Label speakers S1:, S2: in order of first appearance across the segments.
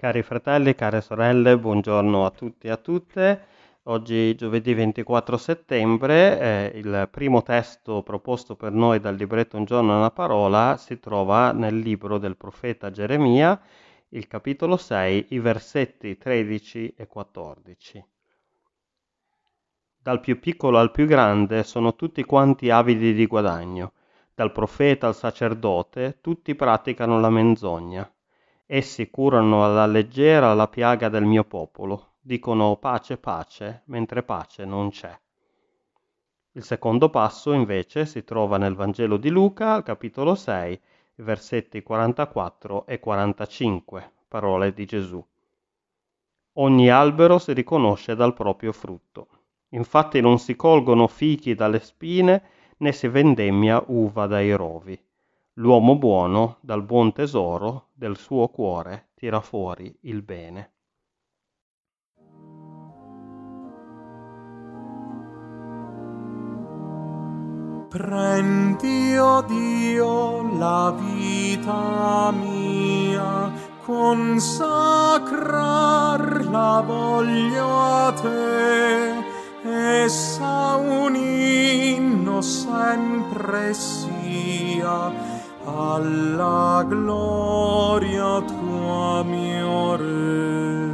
S1: Cari fratelli, care sorelle, buongiorno a tutti e a tutte. Oggi giovedì 24 settembre, eh, il primo testo proposto per noi dal libretto Un giorno e una parola si trova nel libro del profeta Geremia, il capitolo 6, i versetti 13 e 14. Dal più piccolo al più grande sono tutti quanti avidi di guadagno, dal profeta al sacerdote tutti praticano la menzogna Essi curano alla leggera la piaga del mio popolo, dicono pace, pace, mentre pace non c'è. Il secondo passo invece si trova nel Vangelo di Luca, al capitolo 6, versetti 44 e 45, parole di Gesù. Ogni albero si riconosce dal proprio frutto. Infatti non si colgono fichi dalle spine né si vendemmia uva dai rovi. L'uomo buono dal buon tesoro del suo cuore tira fuori il bene.
S2: Prendi, oh Dio, la vita mia, consacrarla voglio a te, essa un inno sempre sia alla gloria tua mio Re.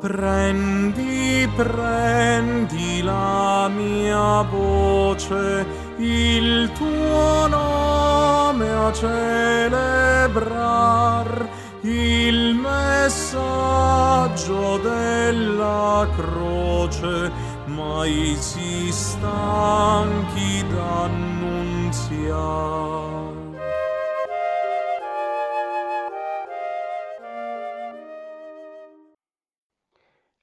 S2: Prendi, prendi la mia voce, il tuo nome a celebrar, il messaggio della croce mai si stanchi d'annunziare.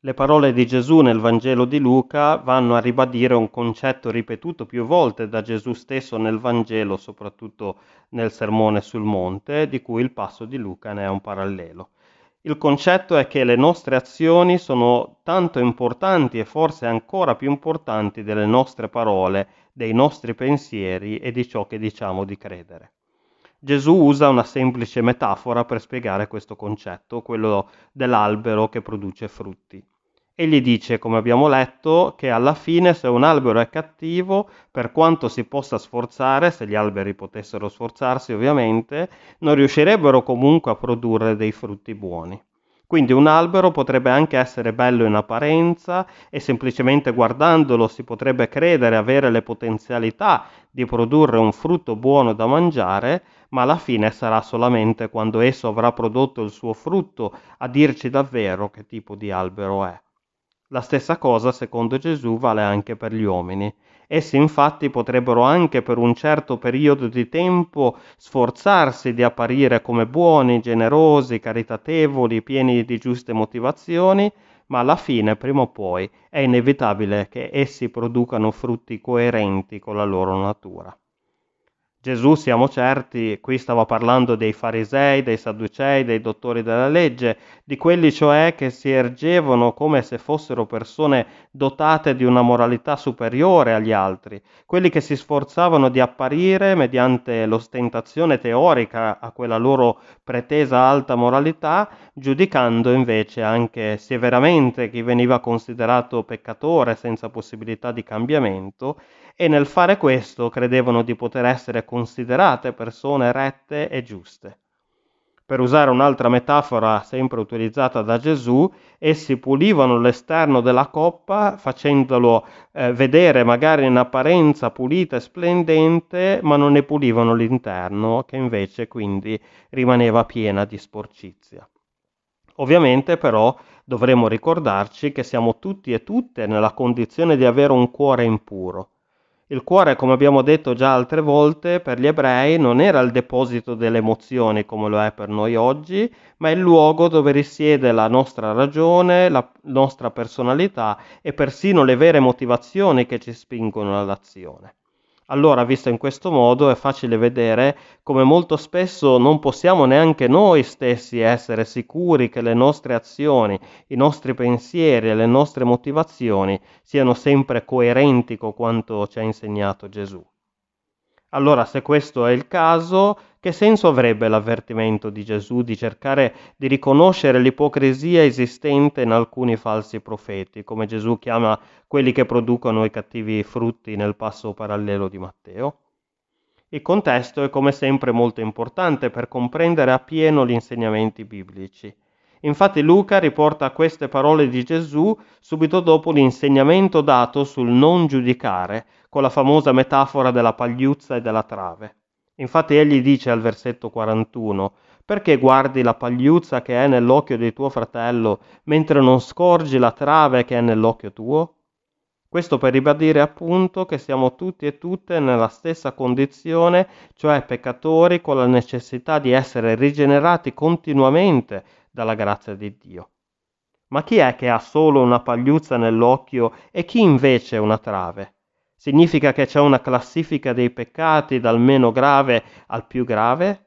S1: Le parole di Gesù nel Vangelo di Luca vanno a ribadire un concetto ripetuto più volte da Gesù stesso nel Vangelo, soprattutto nel Sermone sul Monte, di cui il passo di Luca ne è un parallelo. Il concetto è che le nostre azioni sono tanto importanti e forse ancora più importanti delle nostre parole, dei nostri pensieri e di ciò che diciamo di credere. Gesù usa una semplice metafora per spiegare questo concetto, quello dell'albero che produce frutti. Egli dice, come abbiamo letto, che alla fine se un albero è cattivo, per quanto si possa sforzare, se gli alberi potessero sforzarsi ovviamente, non riuscirebbero comunque a produrre dei frutti buoni. Quindi un albero potrebbe anche essere bello in apparenza e semplicemente guardandolo si potrebbe credere avere le potenzialità di produrre un frutto buono da mangiare, ma alla fine sarà solamente quando esso avrà prodotto il suo frutto a dirci davvero che tipo di albero è. La stessa cosa, secondo Gesù, vale anche per gli uomini. Essi infatti potrebbero anche per un certo periodo di tempo sforzarsi di apparire come buoni, generosi, caritatevoli, pieni di giuste motivazioni, ma alla fine, prima o poi, è inevitabile che essi producano frutti coerenti con la loro natura. Gesù, siamo certi, qui stava parlando dei farisei, dei sadducei, dei dottori della legge, di quelli cioè che si ergevano come se fossero persone dotate di una moralità superiore agli altri, quelli che si sforzavano di apparire mediante l'ostentazione teorica a quella loro pretesa alta moralità, giudicando invece anche severamente chi veniva considerato peccatore senza possibilità di cambiamento e nel fare questo credevano di poter essere considerate persone rette e giuste. Per usare un'altra metafora sempre utilizzata da Gesù, essi pulivano l'esterno della coppa facendolo eh, vedere magari in apparenza pulita e splendente, ma non ne pulivano l'interno, che invece quindi rimaneva piena di sporcizia. Ovviamente però dovremmo ricordarci che siamo tutti e tutte nella condizione di avere un cuore impuro il cuore, come abbiamo detto già altre volte, per gli ebrei non era il deposito delle emozioni come lo è per noi oggi, ma il luogo dove risiede la nostra ragione, la nostra personalità e persino le vere motivazioni che ci spingono all'azione. Allora, visto in questo modo, è facile vedere come molto spesso non possiamo neanche noi stessi essere sicuri che le nostre azioni, i nostri pensieri e le nostre motivazioni siano sempre coerenti con quanto ci ha insegnato Gesù. Allora, se questo è il caso, che senso avrebbe l'avvertimento di Gesù di cercare di riconoscere l'ipocrisia esistente in alcuni falsi profeti, come Gesù chiama quelli che producono i cattivi frutti nel passo parallelo di Matteo? Il contesto è come sempre molto importante per comprendere appieno gli insegnamenti biblici. Infatti Luca riporta queste parole di Gesù subito dopo l'insegnamento dato sul non giudicare, con la famosa metafora della pagliuzza e della trave. Infatti egli dice al versetto 41, perché guardi la pagliuzza che è nell'occhio di tuo fratello, mentre non scorgi la trave che è nell'occhio tuo? Questo per ribadire appunto che siamo tutti e tutte nella stessa condizione, cioè peccatori con la necessità di essere rigenerati continuamente dalla grazia di Dio. Ma chi è che ha solo una pagliuzza nell'occhio e chi invece una trave? Significa che c'è una classifica dei peccati dal meno grave al più grave?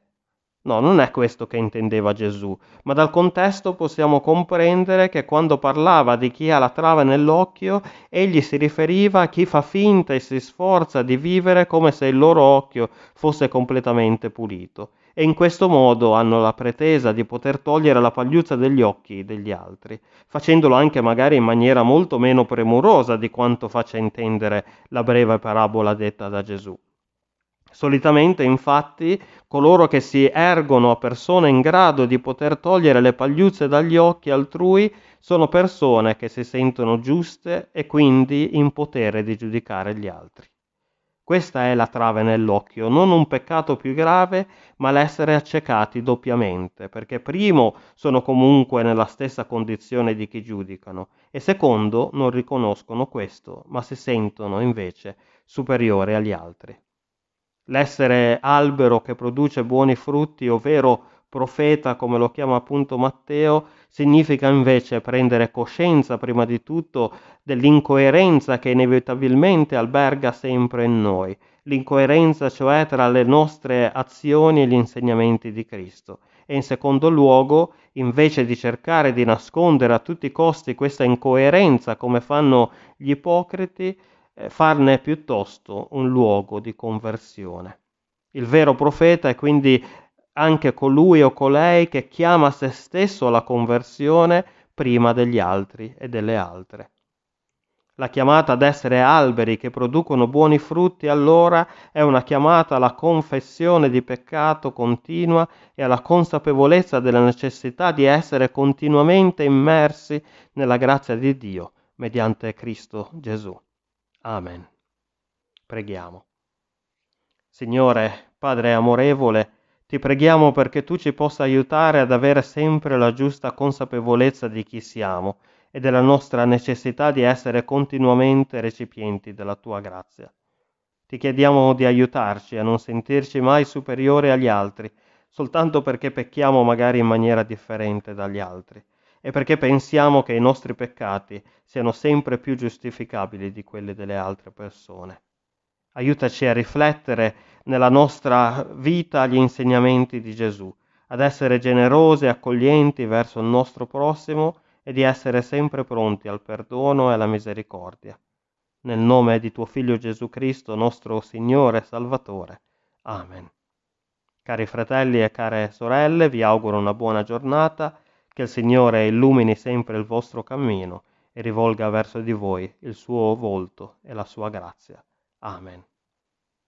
S1: No, non è questo che intendeva Gesù, ma dal contesto possiamo comprendere che quando parlava di chi ha la trave nell'occhio, egli si riferiva a chi fa finta e si sforza di vivere come se il loro occhio fosse completamente pulito e in questo modo hanno la pretesa di poter togliere la pagliuzza degli occhi degli altri, facendolo anche magari in maniera molto meno premurosa di quanto faccia intendere la breve parabola detta da Gesù. Solitamente, infatti, coloro che si ergono a persone in grado di poter togliere le pagliuzze dagli occhi altrui sono persone che si sentono giuste e quindi in potere di giudicare gli altri. Questa è la trave nell'occhio, non un peccato più grave, ma l'essere accecati doppiamente, perché primo sono comunque nella stessa condizione di chi giudicano e secondo non riconoscono questo, ma si sentono invece superiori agli altri. L'essere albero che produce buoni frutti, ovvero profeta, come lo chiama appunto Matteo, significa invece prendere coscienza prima di tutto dell'incoerenza che inevitabilmente alberga sempre in noi, l'incoerenza cioè tra le nostre azioni e gli insegnamenti di Cristo. E in secondo luogo, invece di cercare di nascondere a tutti i costi questa incoerenza come fanno gli ipocriti, eh, farne piuttosto un luogo di conversione. Il vero profeta è quindi anche colui o colei che chiama se stesso alla conversione prima degli altri e delle altre. La chiamata ad essere alberi che producono buoni frutti allora è una chiamata alla confessione di peccato continua e alla consapevolezza della necessità di essere continuamente immersi nella grazia di Dio mediante Cristo Gesù. Amen. Preghiamo. Signore, Padre amorevole, ti preghiamo perché tu ci possa aiutare ad avere sempre la giusta consapevolezza di chi siamo e della nostra necessità di essere continuamente recipienti della tua grazia. Ti chiediamo di aiutarci a non sentirci mai superiori agli altri, soltanto perché pecchiamo magari in maniera differente dagli altri e perché pensiamo che i nostri peccati siano sempre più giustificabili di quelli delle altre persone. Aiutaci a riflettere nella nostra vita gli insegnamenti di Gesù, ad essere generosi e accoglienti verso il nostro prossimo e di essere sempre pronti al perdono e alla misericordia. Nel nome di tuo Figlio Gesù Cristo, nostro Signore e Salvatore. Amen. Cari fratelli e care sorelle, vi auguro una buona giornata, che il Signore illumini sempre il vostro cammino e rivolga verso di voi il suo volto e la sua grazia. Amen.